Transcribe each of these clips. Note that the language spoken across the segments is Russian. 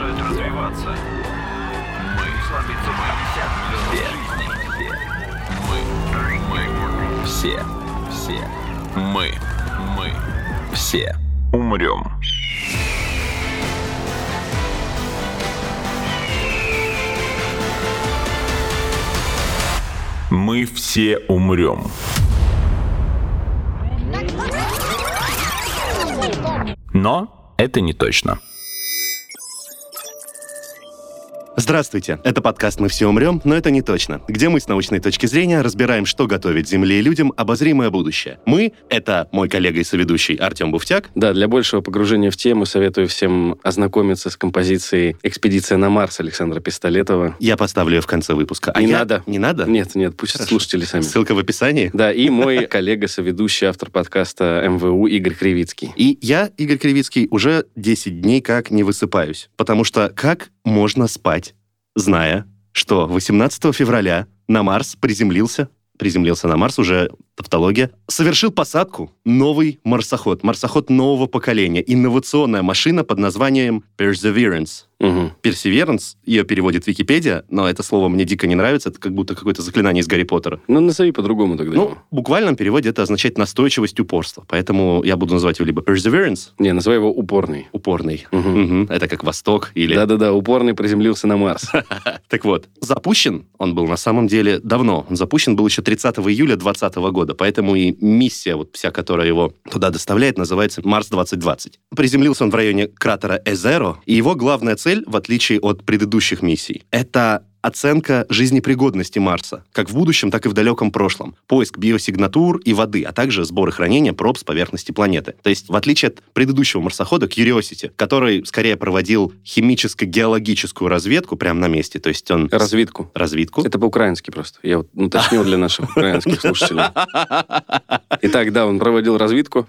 продолжает развиваться. Мы сломиться мы Все, все. Мы, мы, все умрем. Мы все умрем. Но это не точно. Здравствуйте, это подкаст «Мы все умрем», но это не точно, где мы с научной точки зрения разбираем, что готовит Земле и людям обозримое будущее. Мы — это мой коллега и соведущий Артем Буфтяк. Да, для большего погружения в тему советую всем ознакомиться с композицией «Экспедиция на Марс» Александра Пистолетова. Я поставлю ее в конце выпуска. А Не я- надо. Не надо? Нет, нет, пусть Хорошо. слушатели сами. Ссылка в описании. Да, и мой коллега, соведущий, автор подкаста МВУ Игорь Кривицкий. И я, Игорь Кривицкий, уже 10 дней как не высыпаюсь. Потому что как можно спать, зная, что 18 февраля на Марс приземлился, приземлился на Марс, уже тавтология, совершил посадку новый марсоход, марсоход нового поколения, инновационная машина под названием Perseverance. Мгм. Perseverance, ее переводит Википедия, но это слово мне дико не нравится, это как будто какое-то заклинание из Гарри Поттера. Ну, назови по-другому тогда Ну, в буквальном переводе это означает настойчивость, упорство. Поэтому я буду называть его либо Perseverance, Не, называй его упорный. упорный. Мгм. Мгм. Это как Восток или... Да-да-да, упорный приземлился на Марс. Так вот, запущен он был на самом деле давно. Он запущен был еще 30 июля 2020 года, поэтому и миссия, вот вся, которая его туда доставляет, называется Марс-2020. Приземлился он в районе кратера Эзеро, и его главная цель, в отличие от предыдущих миссий, это оценка жизнепригодности Марса, как в будущем, так и в далеком прошлом. Поиск биосигнатур и воды, а также сбор и хранение проб с поверхности планеты. То есть, в отличие от предыдущего марсохода Curiosity, который скорее проводил химическо-геологическую разведку прямо на месте, то есть он... Разведку. Разведку. Это по-украински просто. Я вот уточнил для наших украинских слушателей. Итак, да, он проводил разведку.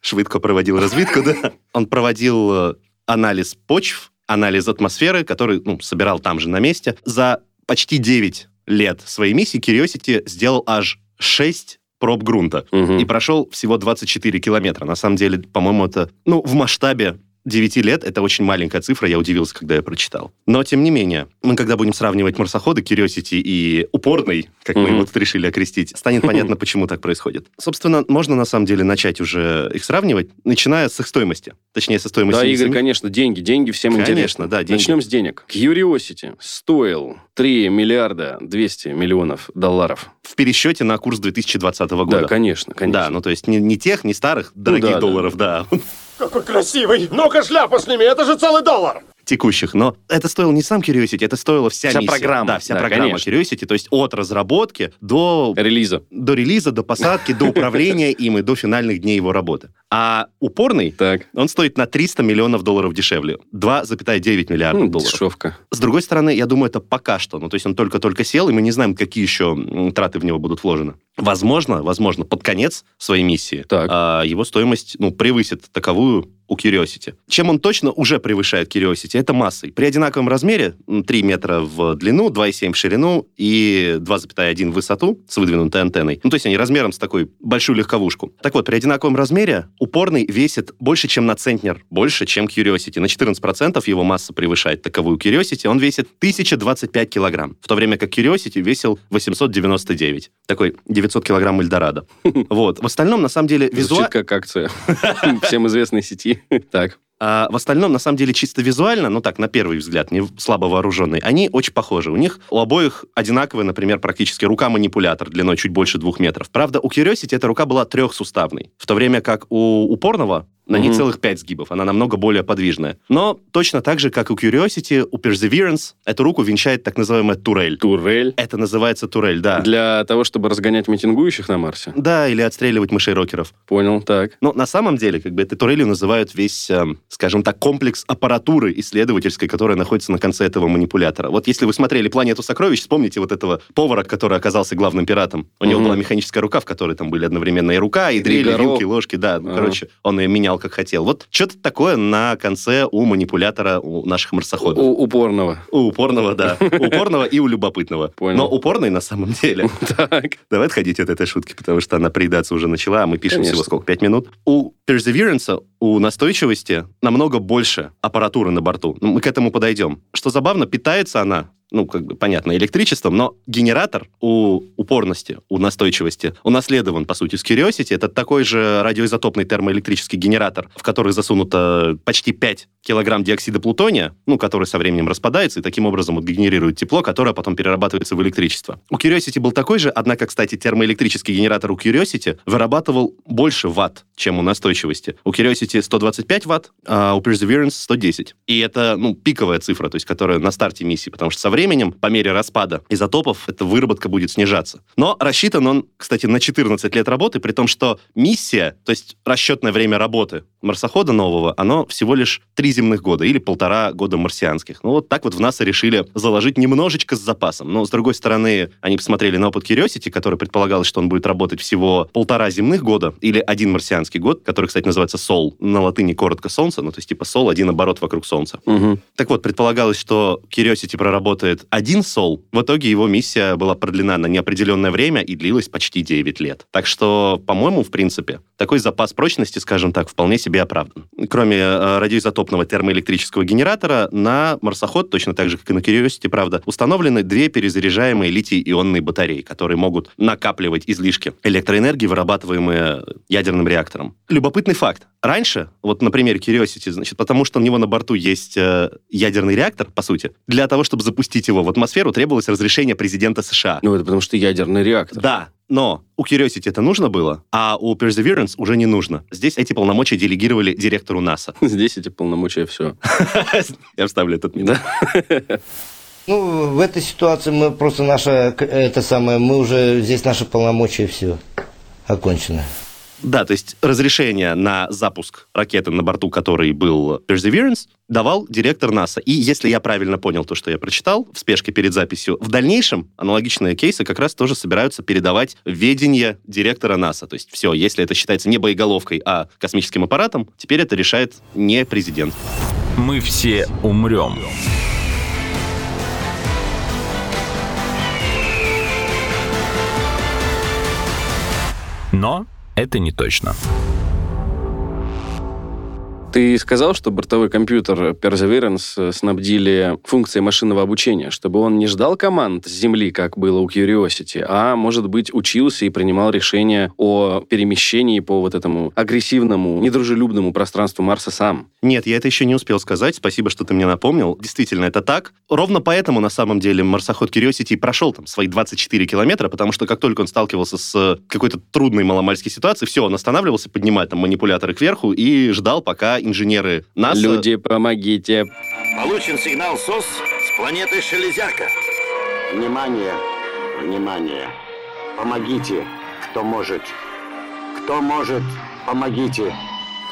Швидко проводил разведку, да. Он проводил э, анализ почв, анализ атмосферы, который ну, собирал там же на месте. За почти 9 лет своей миссии Curiosity сделал аж 6 проб грунта. Мгм. И прошел всего 24 километра. На самом деле, по-моему, это, ну, в масштабе 9 лет это очень маленькая цифра, я удивился, когда я прочитал. Но, тем не менее, мы когда будем сравнивать марсоходы Curiosity и упорный, как мы Мгм. его тут решили окрестить, станет понятно, почему так происходит. Собственно, можно на самом деле начать уже их сравнивать, начиная с их стоимости. Точнее, со стоимости Да, Игорь, конечно, деньги. Деньги всем Конечно, интересно. да, деньги. Начнем с денег. Curiosity стоил 3 миллиарда 200 миллионов долларов. в пересчете на курс 2020 года. Да, конечно, конечно. Да, ну то есть не, не тех, не старых дорогих да, да. долларов, да, Какой красивый! Ну-ка, шляпу сними, это же целый доллар! Текущих. Но это стоило не сам Curiosity, это стоила вся, Вся миссия. программа. Да, вся Да, программа конечно. Curiosity, то есть от разработки до, Релиза. до релиза, до посадки, до управления им и до финальных дней его работы. А упорный, Так. он стоит на 300 миллионов долларов дешевле. 2,9 миллиарда Ну, долларов. дешевка. С другой стороны, я думаю, это пока что. Ну, то есть он только-только сел, и мы не знаем, какие еще траты в него будут вложены. Возможно, возможно, под конец своей миссии Так. а, его стоимость ну, превысит таковую у Curiosity. Чем он точно уже превышает Curiosity, это массой. При одинаковом размере, м, 3 метра в длину, 2,7 в ширину и 2,1 в высоту с выдвинутой антенной. Ну, то есть они размером с такой большую легковушку. Так вот, при одинаковом размере упорный весит больше, чем на центнер, больше, чем Curiosity. На 14% его масса превышает таковую Curiosity. Он весит 1025 килограмм, в то время как Curiosity весил 899. Такой 900 килограмм Эльдорадо. Вот. В остальном, на самом деле, визуально... как акция всем известной сети. Так. А в остальном, на самом деле, чисто визуально, ну так, на первый взгляд, не слабо вооруженный, они очень похожи. У них у обоих одинаковая, например, практически рука-манипулятор длиной чуть больше двух метров. Правда, у Curiosity эта рука была трехсуставной, в то время как у упорного на ней Мгм. целых пять сгибов, она намного более подвижная. Но точно так же, как у Curiosity, у Perseverance эту руку венчает так называемая турель. Турель. Это называется турель, да. Для того, чтобы разгонять митингующих на Марсе. Да, или отстреливать мышей-рокеров. Понял, так. Но на самом деле, как бы этой турелью называют весь, эм, скажем так, комплекс аппаратуры исследовательской, которая находится на конце этого манипулятора. Вот если вы смотрели «Планету сокровищ», вспомните вот этого повара, который оказался главным пиратом. У него Мгм. была механическая рука, в которой там были одновременно и рука, и дрели, горох. вилки, ложки, да. Ну, Ага. короче, он ее менял гонял как хотел. Вот что-то такое на конце у манипулятора у наших марсоходов. У упорного. У упорного, да. У упорного и у любопытного. Понял. Но упорный на самом деле. Так. Давай отходить от этой шутки, потому что она приедаться уже начала, а мы пишем Конечно. всего сколько? Пять минут. У Perseverance, у настойчивости намного больше аппаратуры на борту. Ну, Мы к этому подойдем. Что забавно, питается она ну, как бы, понятно, электричеством, но генератор у упорности, у настойчивости унаследован, по сути, с Curiosity. Это такой же радиоизотопный термоэлектрический генератор, в который засунуто почти 5 килограмм диоксида плутония, ну, который со временем распадается и таким образом вот генерирует тепло, которое потом перерабатывается в электричество. У Curiosity был такой же, однако, кстати, термоэлектрический генератор у Curiosity вырабатывал больше ватт, чем у настойчивости. У Curiosity 125 ватт, а у Perseverance 110. И это, ну, пиковая цифра, то есть, которая на старте миссии, потому что со временем, по мере распада изотопов, эта выработка будет снижаться. Но рассчитан он, кстати, на 14 лет работы, при том, что миссия, то есть расчетное время работы марсохода нового, оно всего лишь три земных года или полтора года марсианских. Ну вот так вот в НАСА решили заложить немножечко с запасом. Но, с другой стороны, они посмотрели на опыт Curiosity, который предполагалось, что он будет работать всего полтора земных года или один марсианский год, который, кстати, называется Сол. На латыни коротко Солнце, ну то есть типа Сол, один оборот вокруг Солнца. Мгм. Так вот, предполагалось, что Curiosity проработает один сол. В итоге его миссия была продлена на неопределенное время и длилась почти 9 лет. Так что, по-моему, в принципе, такой запас прочности, скажем так, вполне себе оправдан. Кроме э, радиоизотопного термоэлектрического генератора, на марсоход, точно так же, как и на Curiosity, правда, установлены две перезаряжаемые литий-ионные батареи, которые могут накапливать излишки электроэнергии, вырабатываемые ядерным реактором. Любопытный факт. Раньше, вот на примере Curiosity, значит, потому что у него на борту есть э, ядерный реактор, по сути, для того, чтобы запустить его в атмосферу, требовалось разрешение президента США. Ну, это потому что ядерный реактор. Да, но у Curiosity это нужно было, а у Perseverance уже не нужно. Здесь эти полномочия делегировали директору НАСА. Здесь эти полномочия все. Я вставлю этот минут. Ну, в этой ситуации мы просто наша, это самое, мы уже, здесь наши полномочия все окончено. Да, то есть разрешение на запуск ракеты, на борту которой был Perseverance, давал директор НАСА. И если я правильно понял то, что я прочитал в спешке перед записью, в дальнейшем аналогичные кейсы как раз тоже собираются передавать ведение директора НАСА. То есть все, если это считается не боеголовкой, а космическим аппаратом, теперь это решает не президент. Мы все умрем. Но это не точно. Ты сказал, что бортовой компьютер Perseverance э, снабдили функцией машинного обучения, чтобы он не ждал команд с Земли, как было у Curiosity, а, может быть, учился и принимал решения о перемещении по вот этому агрессивному, недружелюбному пространству Марса сам. Нет, я это еще не успел сказать. Спасибо, что ты мне напомнил. Действительно, это так. Ровно поэтому, на самом деле, марсоход Curiosity прошел там свои 24 километра, потому что как только он сталкивался с э, какой-то трудной маломальской ситуацией, все, он останавливался, поднимая там манипуляторы кверху и ждал, пока инженеры НАСА... Люди, помогите. Получен сигнал СОС с планеты Шелезярка. Внимание, внимание. Помогите, кто может. Кто может, помогите.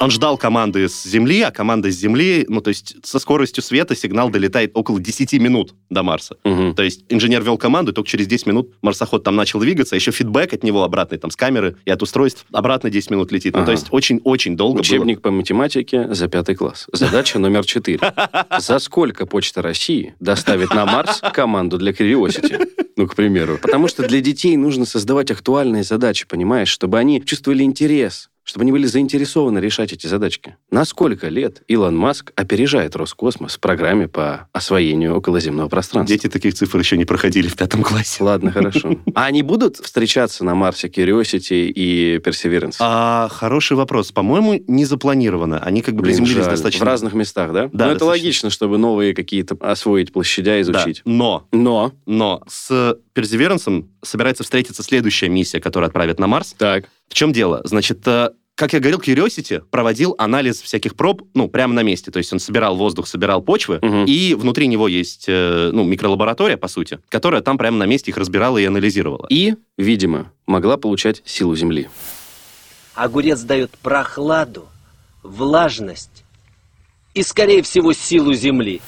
Он ждал команды с Земли, а команда с Земли, ну, то есть со скоростью света сигнал долетает около 10 минут до Марса. Мгм. То есть инженер вел команду, и только через 10 минут марсоход там начал двигаться, а еще фидбэк от него обратный, там, с камеры и от устройств обратно 10 минут летит. Ну, Ага. то есть очень-очень долго было. Учебник по математике за пятый класс. Задача номер четыре. За сколько Почта России доставит на Марс команду для Curiosity? Ну, к примеру. Потому что для детей нужно создавать актуальные задачи, понимаешь, чтобы они чувствовали интерес, чтобы они были заинтересованы решать эти задачки. На сколько лет Илон Маск опережает Роскосмос в программе по освоению околоземного пространства? Дети таких цифр еще не проходили в пятом классе. Ладно, хорошо. А они будут встречаться на Марсе Curiosity и Perseverance? А, хороший вопрос. По-моему, не запланировано. Они как бы Блин, приземлились жаль. достаточно... В разных местах, да? Да, Ну, это достаточно. логично, чтобы новые какие-то освоить площадя, Да, изучить. но Но, Но с Персеверансом собирается встретиться следующая миссия, которая отправит на Марс. так, В чем дело? Значит, э, как я говорил, Curiosity проводил анализ всяких проб, ну, прямо на месте. То есть он собирал воздух, собирал почвы, Мгм. и внутри него есть, э, ну, микролаборатория, по сути, которая там прямо на месте их разбирала и анализировала. и, видимо, могла получать силу Земли. Огурец дает прохладу, влажность и, скорее всего, силу земли.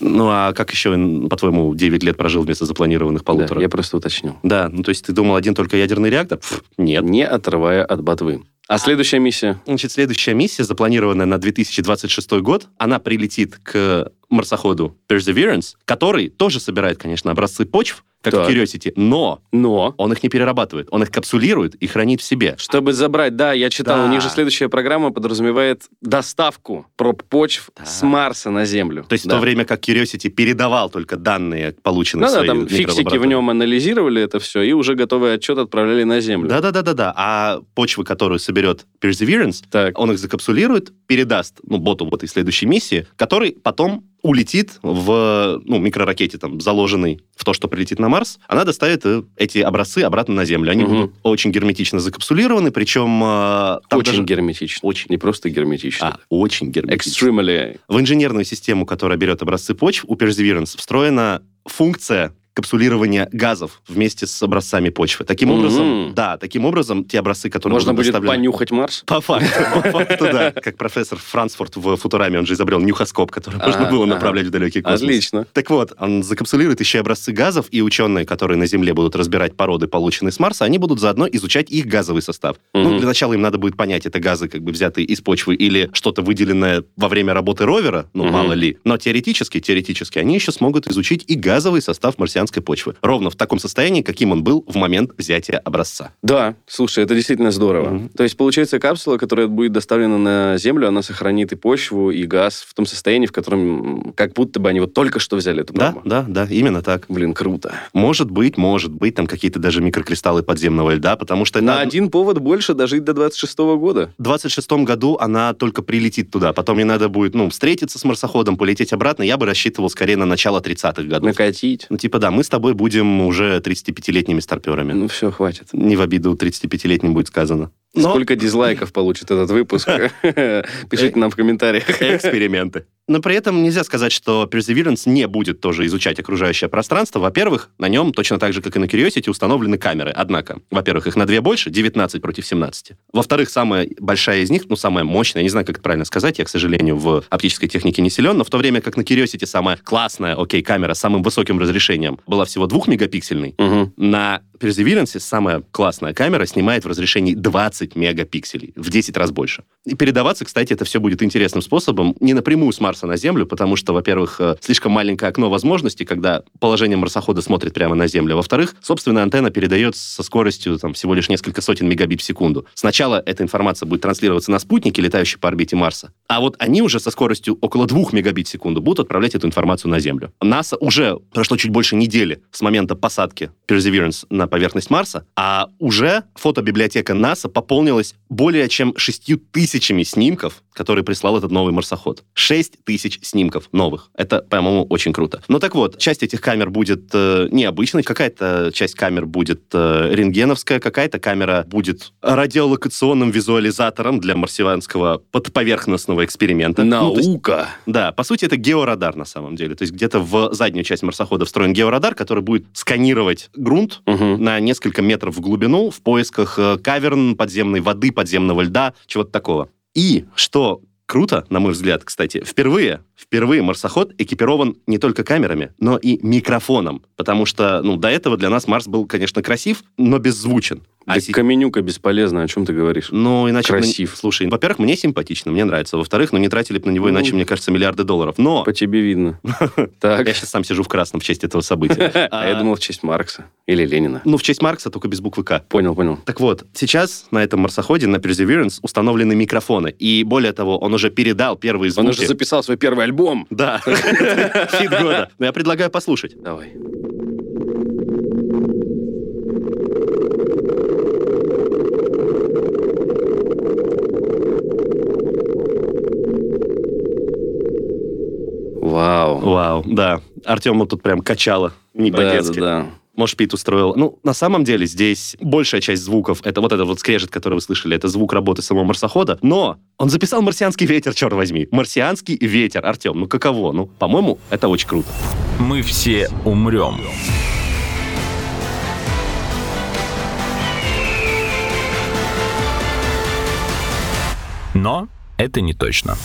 Ну, а как еще, по-твоему, 9 лет прожил вместо запланированных Да, полутора? я просто уточнил. Да, ну, то есть ты думал, один только ядерный реактор? Пф, нет. Не отрывая от ботвы. А следующая миссия? Значит, следующая миссия, запланированная на 2026 год, она прилетит к марсоходу Perseverance, который тоже собирает, конечно, образцы почв, как Так. Curiosity, но Но, он их не перерабатывает, он их капсулирует и хранит в себе. чтобы забрать, да, я читал, Да. у них же следующая программа подразумевает доставку проб почв Да. с Марса на Землю. То есть в Да. то время как Curiosity передавал только данные, полученные Ну в да, там фиксики в нем анализировали это все и уже готовый отчет отправляли на Землю. Да-да-да-да-да. А почвы, которую соберет Perseverance, Так. он их закапсулирует, передаст ну, боту в этой следующей миссии, который потом улетит в ну, микроракете, там, заложенной в то, что прилетит на Марс, она доставит э, эти образцы обратно на Землю. Они Мгм. будут очень герметично закапсулированы, причем... э, Очень даже- герметично. Очень. Не просто герметично. А, очень герметично. Extremely. В инженерную систему, которая берет образцы почв, у Perseverance встроена функция капсулирования газов вместе с образцами почвы. Таким Мгм. образом, да, таким образом те образцы, которые Можно будут будет доставлены- понюхать Марс? По факту, по факту, да. Как профессор Франсфорд в Футураме, он же изобрел нюхоскоп, который можно Ага, было направлять в далекий космос. Отлично. Так вот, он закапсулирует еще образцы газов, и ученые, которые на Земле будут разбирать породы, полученные с Марса, они будут заодно изучать их газовый состав. Ну, для начала им надо будет понять, это газы, как бы взятые из почвы, или что-то выделенное во время работы ровера, ну, мало ли. Но теоретически, теоретически, они еще смогут изучить и газовый состав марсианской почвы. Ровно в таком состоянии, каким он был в момент взятия образца. Да, слушай, это действительно здорово. Мгм. То есть, получается, капсула, которая будет доставлена на Землю, она сохранит и почву, и газ в том состоянии, в котором как будто бы они вот только что взяли эту Да, пробу. да, да, именно так. Блин, круто. Может быть, может быть, там какие-то даже микрокристаллы подземного льда, потому что На на один повод больше дожить до 26 года. в 26 году она только прилетит туда. Потом ей надо будет, ну, встретиться с марсоходом, полететь обратно. Я бы рассчитывал скорее на начало 30-х годов. Накатить. Ну, типа, да, мы с тобой будем уже 35-летними старперами. Ну все, хватит. Не в обиду 35-летним будет сказано. Но Сколько дизлайков получит этот выпуск? Пишите нам в комментариях. эксперименты. Но при этом нельзя сказать, что Perseverance не будет тоже изучать окружающее пространство. Во-первых, на нем, точно так же, как и на Curiosity, установлены камеры. Однако, во-первых, их на две больше, 19 против 17. Во-вторых, самая большая из них, ну, самая мощная, я не знаю, как это правильно сказать, я, к сожалению, в оптической технике не силен, но в то время как на Curiosity самая классная, окей, камера с самым высоким разрешением была всего 2-мегапиксельной, Мгм. на Perseverance самая классная камера снимает в разрешении 20 мегапикселей, в 10 раз больше. И передаваться, кстати, это все будет интересным способом, не напрямую с Марса на Землю, потому что, во-первых, э, слишком маленькое окно возможностей, когда положение марсохода смотрит прямо на Землю. Во-вторых, собственная антенна передает со скоростью там, всего лишь несколько сотен мегабит в секунду. Сначала эта информация будет транслироваться на спутники, летающие по орбите Марса, а вот они уже со скоростью около 2 мегабит в секунду будут отправлять эту информацию на Землю. НАСА уже прошло чуть больше недели с момента посадки Perseverance на поверхность Марса, а уже фотобиблиотека НАСА пополнилась более чем 6 тысячами снимков, которые прислал этот новый марсоход. 6 тысяч снимков новых. Это, по-моему, очень круто. Ну так вот, часть этих камер будет э, необычной, какая-то часть камер будет э, рентгеновская, какая-то камера будет радиолокационным визуализатором для марсианского подповерхностного эксперимента. Ну, то есть- Наука. да, по сути, это георадар на самом деле. То есть где-то в заднюю часть марсохода встроен георадар, который будет сканировать грунт Мгм. на несколько метров в глубину в поисках э, каверн, подземной воды, подземного льда, чего-то такого. И, что круто, на мой взгляд, кстати, впервые, впервые марсоход экипирован не только камерами, но и микрофоном. Потому что, ну, до этого для нас Марс был, конечно, красив, но беззвучен. Да А си- Каменюка бесполезна, о чем ты говоришь? ну, иначе... Красив. Слушай, во-первых, мне симпатично, мне нравится. Во-вторых, ну, не тратили бы на него, Ну. иначе, мне кажется, миллиарды долларов. Но... По тебе видно. Так. Я сейчас сам сижу в красном в честь этого события. А я думал в честь Маркса или Ленина. Ну, в честь Маркса, только без буквы «К». Понял, понял. Так вот, сейчас на этом марсоходе, на Perseverance, установлены микрофоны. И более того, он уже передал первые звуки. Он уже записал свой первый альбом. Да, хит года. Но я предлагаю послушать. Давай. Вау. Вау, да. Артему тут прям качало. Не Да, по-детски. да, да. Может, Пит устроил. Ну, на самом деле, здесь большая часть звуков, это вот этот вот скрежет, который вы слышали, это звук работы самого марсохода. Но он записал марсианский ветер, черт возьми. Марсианский ветер. Артем, ну каково? Ну, по-моему, это очень круто. Мы все умрем. Но это не точно.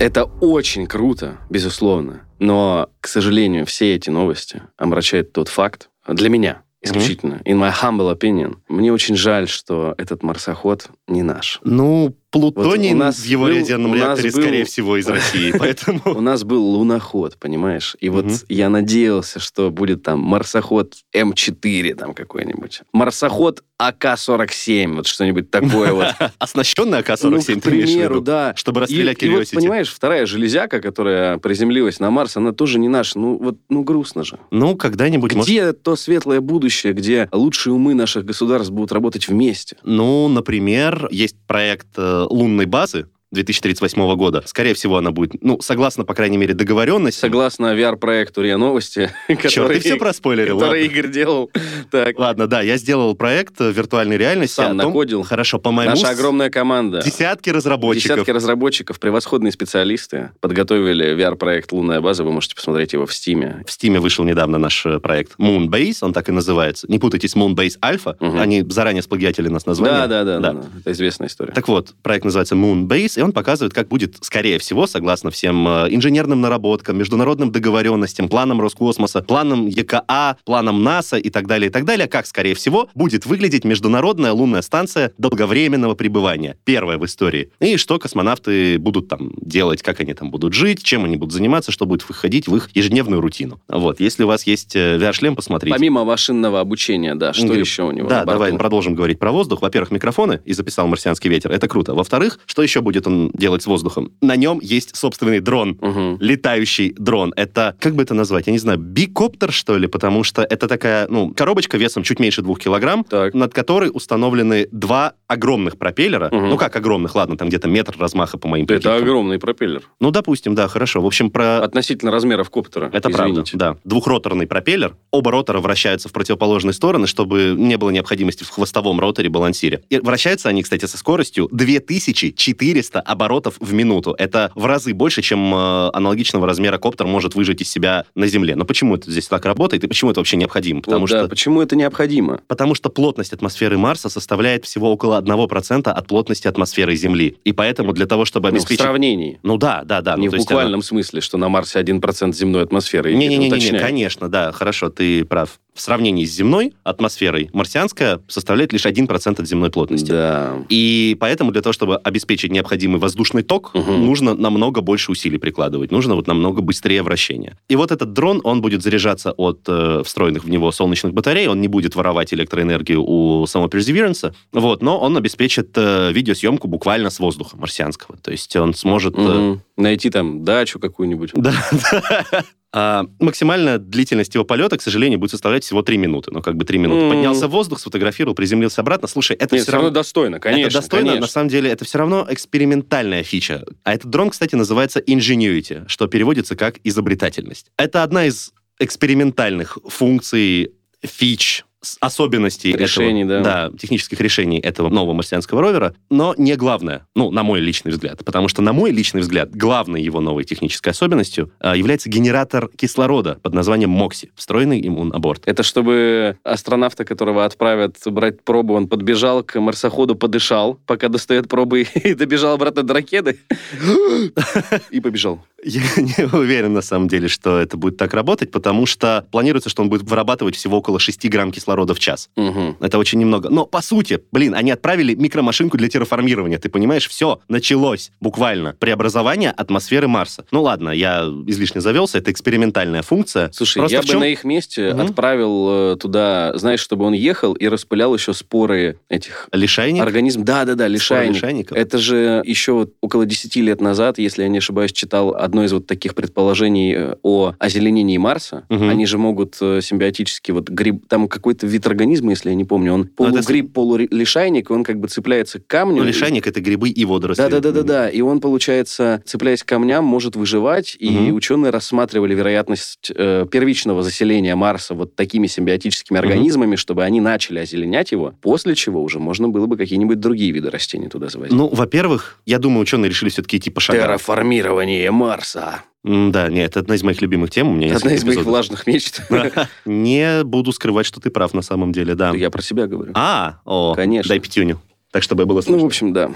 Это очень круто, безусловно. Но, к сожалению, все эти новости омрачает тот факт, для меня, исключительно, in my humble opinion, мне очень жаль, что этот марсоход не наш. Ну, Плутоний Вот у нас в его был- ядерном реакторе, был- скорее всего, из России. Поэтому... У нас был луноход, понимаешь? И вот я надеялся, что будет там марсоход М4 там какой-нибудь. Марсоход АК-47, вот что-нибудь такое вот. Оснащенный Ну, АК-47, к ты имеешь в примеру, да. Чтобы И, расстрелять и вот, Curiosity. понимаешь, вторая железяка, которая приземлилась на Марс, она тоже не наша. Ну, вот, ну, грустно же. Ну, когда-нибудь... может- Где то светлое будущее, где лучшие умы наших государств будут работать вместе? Ну, например, есть проект э, лунной базы 2038 года. Скорее всего, она будет, ну, согласно, по крайней мере, договоренности. Согласно VR-проекту РИА Новости, Черт, который, ты все проспойлерил. который. Игорь делал. Так, Ладно, да, я сделал проект э, виртуальной реальности. Сам накодил. Хорошо, по моему... наша огромная команда. Десятки разработчиков. Десятки разработчиков, превосходные специалисты подготовили VR-проект «Лунная база». Вы можете посмотреть его в Стиме. В Steam вышел недавно наш э, проект Moonbase, он так и называется. Не путайте с Moonbase Alpha. Мгм. Они заранее сплагиатили нас название. Да, да, да, да. Это известная история. Так вот, проект называется Moonbase, и он показывает, как будет, скорее всего, согласно всем э, инженерным наработкам, международным договоренностям, планам Роскосмоса, планам ЕКА, планам НАСА и так далее, и так далее, как, скорее всего, будет выглядеть международная лунная станция долговременного пребывания. Первая в истории. И что космонавты будут там делать, как они там будут жить, чем они будут заниматься, что будет входить в их ежедневную рутину. Вот, если у вас есть э, VR-шлем, посмотрите. Помимо машинного обучения, да, что Игорь, еще у него Да, давай продолжим говорить про воздух. Во-первых, микрофоны, и записал «Марсианский ветер». Это круто. Во-вторых, что еще будет он делать с воздухом? На нем есть собственный дрон. Мгм. Летающий дрон. Это, как бы это назвать? Я не знаю, бикоптер, что ли? Потому что это такая, ну, коробочка весом чуть меньше двух килограмм, Так. над которой установлены два огромных пропеллера. Мгм. Ну, как огромных? Ладно, там где-то метр размаха, по моим Это прикидкам. огромный пропеллер. Ну, допустим, да, хорошо. В общем, про... Относительно размеров коптера. Это правда, извините. да. Двухроторный пропеллер. Оба ротора вращаются в противоположные стороны, чтобы не было необходимости в хвостовом роторе-балансире. И вращаются они, кстати, со скоростью 2400 оборотов в минуту. Это в разы больше, чем э, аналогичного размера коптер может выжать из себя на Земле. Но почему это здесь так работает и почему это вообще необходимо? Потому Вот, да, что... почему это необходимо? Потому что плотность атмосферы Марса составляет всего около 1% от плотности атмосферы Земли. И поэтому для того, чтобы Ну, в обеспечить... сравнении. Ну да, да, да. не ну, в то есть она- буквальном смысле, что на Марсе 1% земной атмосферы. Не-не-не, конечно, да, хорошо, ты прав. В сравнении с земной атмосферой, марсианская составляет лишь 1% от земной плотности. Да. И поэтому для того, чтобы обеспечить необходимый воздушный ток, Мгм. нужно намного больше усилий прикладывать, нужно вот намного быстрее вращение. И вот этот дрон, он будет заряжаться от э, встроенных в него солнечных батарей, он не будет воровать электроэнергию у самого Perseverance, вот, но он обеспечит э, видеосъемку буквально с воздуха марсианского. То есть он сможет... э, Мгм. Найти там дачу какую-нибудь. да, да. А максимальная длительность его полета, к сожалению, будет составлять всего 3 минуты. Ну, как бы 3 минуты. М. Поднялся в воздух, сфотографировал, приземлился обратно. Слушай, это Нет, все равно равно... достойно, конечно. это достойно, конечно. на самом деле, это все равно экспериментальная фича. А этот дрон, кстати, называется Ingenuity, что переводится как изобретательность. Это одна из экспериментальных функций, фич, особенностей Решений, этого, да. технических решений этого нового марсианского ровера, но не главное, ну, на мой личный взгляд, потому что, на мой личный взгляд, главной его новой технической особенностью а, является генератор кислорода под названием МОКСИ, встроенный ему на борт. Это чтобы астронавта, которого отправят брать пробу, он подбежал к марсоходу, подышал, пока достает пробы и добежал обратно до ракеты. И побежал. Я не уверен, на самом деле, что это будет так работать, потому что планируется, что он будет вырабатывать всего около 6 грамм кислорода в час. Мгм. Это очень немного. Но, по сути, блин, они отправили микромашинку для терраформирования. Ты понимаешь? Все, началось буквально преобразование атмосферы Марса. Ну ладно, я излишне завелся, это экспериментальная функция. Слушай, Просто я бы чем- на их месте Мгм. отправил э, туда, знаешь, чтобы он ехал и распылял еще споры этих Лишайник? организм. Да, да, да, лишайник. лишайников? Это же еще вот около 10 лет назад, если я не ошибаюсь, читал одно из вот таких предположений э, о озеленении Марса. Мгм. Они же могут э, симбиотически вот гриб, там какой-то вид организма, если я не помню, он Ну, это полугриб, полулишайник, и он как бы цепляется к камню. Ну, лишайник — это грибы и водоросли. Да, да, да, да, да. И он, получается, цепляясь к камням, может выживать. И Мгм. ученые рассматривали вероятность э, первичного заселения Марса вот такими симбиотическими организмами, чтобы они начали озеленять его, после чего уже можно было бы какие-нибудь другие виды растений туда завозить. Ну, во-первых, я думаю, ученые решили все-таки идти по шагам. Терраформирование Марса. Да, нет, это одна из моих любимых тем. У меня Одна из моих влажных мечт. Не буду скрывать, что ты прав на самом деле, да. Я про себя говорю. А, о, Конечно. дай пятюню. Так, чтобы было Ну, слышно. в общем, да.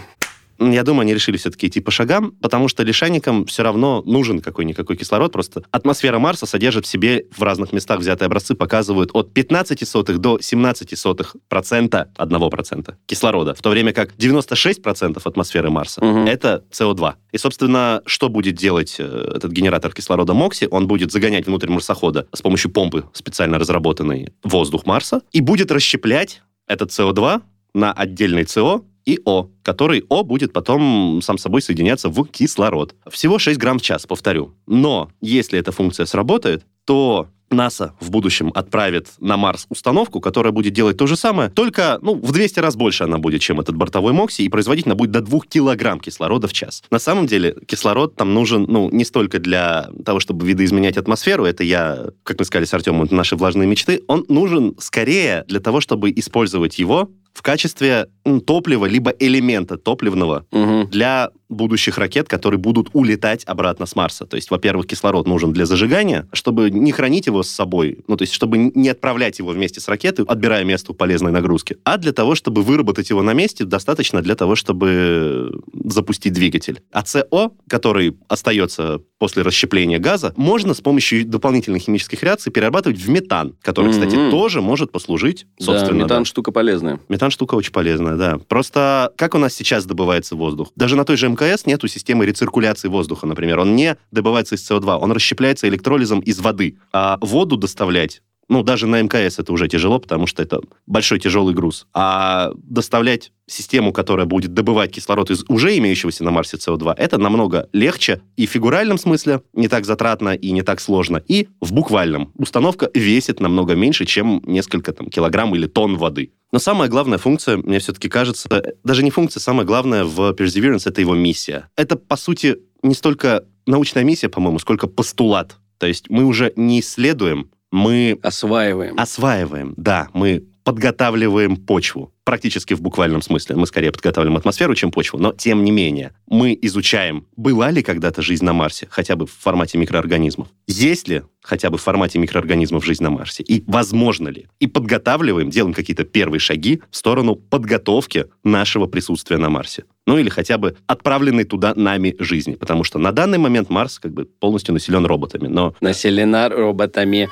Я думаю, они решили все-таки идти по шагам, потому что лишайникам все равно нужен какой-никакой кислород. Просто атмосфера Марса содержит в себе в разных местах взятые образцы, показывают от 15 сотых до 17 сотых процента, 1 процента кислорода, в то время как 96 процентов атмосферы Марса Мгм. это СО2. И, собственно, что будет делать э, этот генератор кислорода МОКСИ? Он будет загонять внутрь марсохода с помощью помпы, специально разработанной, воздух Марса, и будет расщеплять этот СО2 на отдельный СО и О, который О будет потом сам собой соединяться в кислород. Всего 6 грамм в час, повторю. Но если эта функция сработает, то НАСА в будущем отправит на Марс установку, которая будет делать то же самое, только ну, в 200 раз больше она будет, чем этот бортовой МОКСИ, и производить она будет до 2 килограмм кислорода в час. На самом деле кислород там нужен ну, не столько для того, чтобы видоизменять атмосферу, это я, как мы сказали с Артемом, это наши влажные мечты, он нужен скорее для того, чтобы использовать его в качестве топлива, либо элемента топливного Мгм. для будущих ракет, которые будут улетать обратно с Марса. То есть, во-первых, кислород нужен для зажигания, чтобы не хранить его с собой, ну, то есть, чтобы не отправлять его вместе с ракетой, отбирая место полезной нагрузки, а для того, чтобы выработать его на месте, достаточно для того, чтобы запустить двигатель. А СО, который остается после расщепления газа, можно с помощью дополнительных химических реакций перерабатывать в метан, который, кстати, Мгм. тоже может послужить, Да, собственно, метан да. штука полезная. Метан штука очень полезная, да. Просто как у нас сейчас добывается воздух? Даже на той же МКС нету системы рециркуляции воздуха, например. Он не добывается из СО2, он расщепляется электролизом из воды. А воду доставлять ну, даже на МКС это уже тяжело, потому что это большой тяжелый груз. А доставлять систему, которая будет добывать кислород из уже имеющегося на Марсе СО2, это намного легче и в фигуральном смысле не так затратно и не так сложно, и в буквальном. Установка весит намного меньше, чем несколько там, килограмм или тонн воды. Но самая главная функция, мне все-таки кажется, э, даже не функция, самое главное в Perseverance — это его миссия. Это, по сути, не столько научная миссия, по-моему, сколько постулат. То есть мы уже не исследуем, мы Осваиваем. осваиваем, да, мы подготавливаем почву. Практически в буквальном смысле. Мы скорее подготавливаем атмосферу, чем почву. Но, тем не менее, мы изучаем, была ли когда-то жизнь на Марсе, хотя бы в формате микроорганизмов. Есть ли хотя бы в формате микроорганизмов жизнь на Марсе? И возможно ли? И подготавливаем, делаем какие-то первые шаги в сторону подготовки нашего присутствия на Марсе. Ну или хотя бы отправленной туда нами жизни. Потому что на данный момент Марс как бы полностью населен роботами. Но Населена роботами.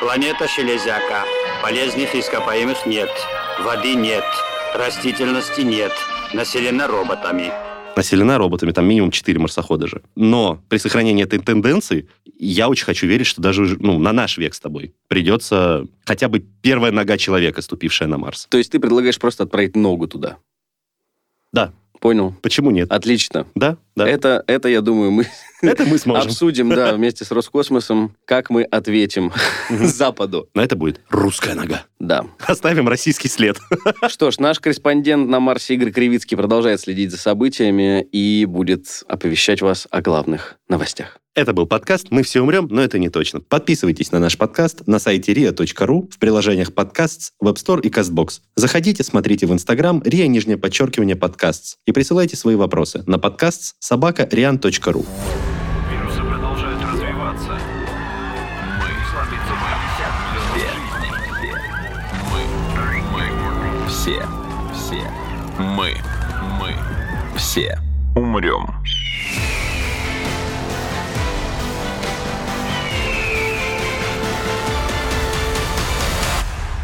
Планета Железяка. Полезных ископаемых нет. Воды нет. Растительности нет. Населена роботами. населена роботами, там минимум 4 марсохода же. Но при сохранении этой тенденции я очень хочу верить, что даже ну, на наш век с тобой придется хотя бы первая нога человека, ступившая на Марс. То есть ты предлагаешь просто отправить ногу туда? Да. Понял. Почему нет? Отлично. Да, да. Это, это, я думаю, мы Это мы сможем. обсудим, да, вместе с Роскосмосом, как мы ответим Западу. Но это будет русская нога. Да. Оставим российский след. Что ж, наш корреспондент на Марсе Игорь Кривицкий продолжает следить за событиями и будет оповещать вас о главных новостях. Это был подкаст «Мы все умрем, но это не точно». Подписывайтесь на наш подкаст на сайте ria.ru, в приложениях подкастс, Web Store и CastBox. Заходите, смотрите в Инстаграм ria, нижнее подчеркивание, подкастс и присылайте свои вопросы на подкастс собака rian.ru. Вирусы продолжают развиваться. Мы сломиться мы. Все. Все. Мы. Мы. Все. Умрем.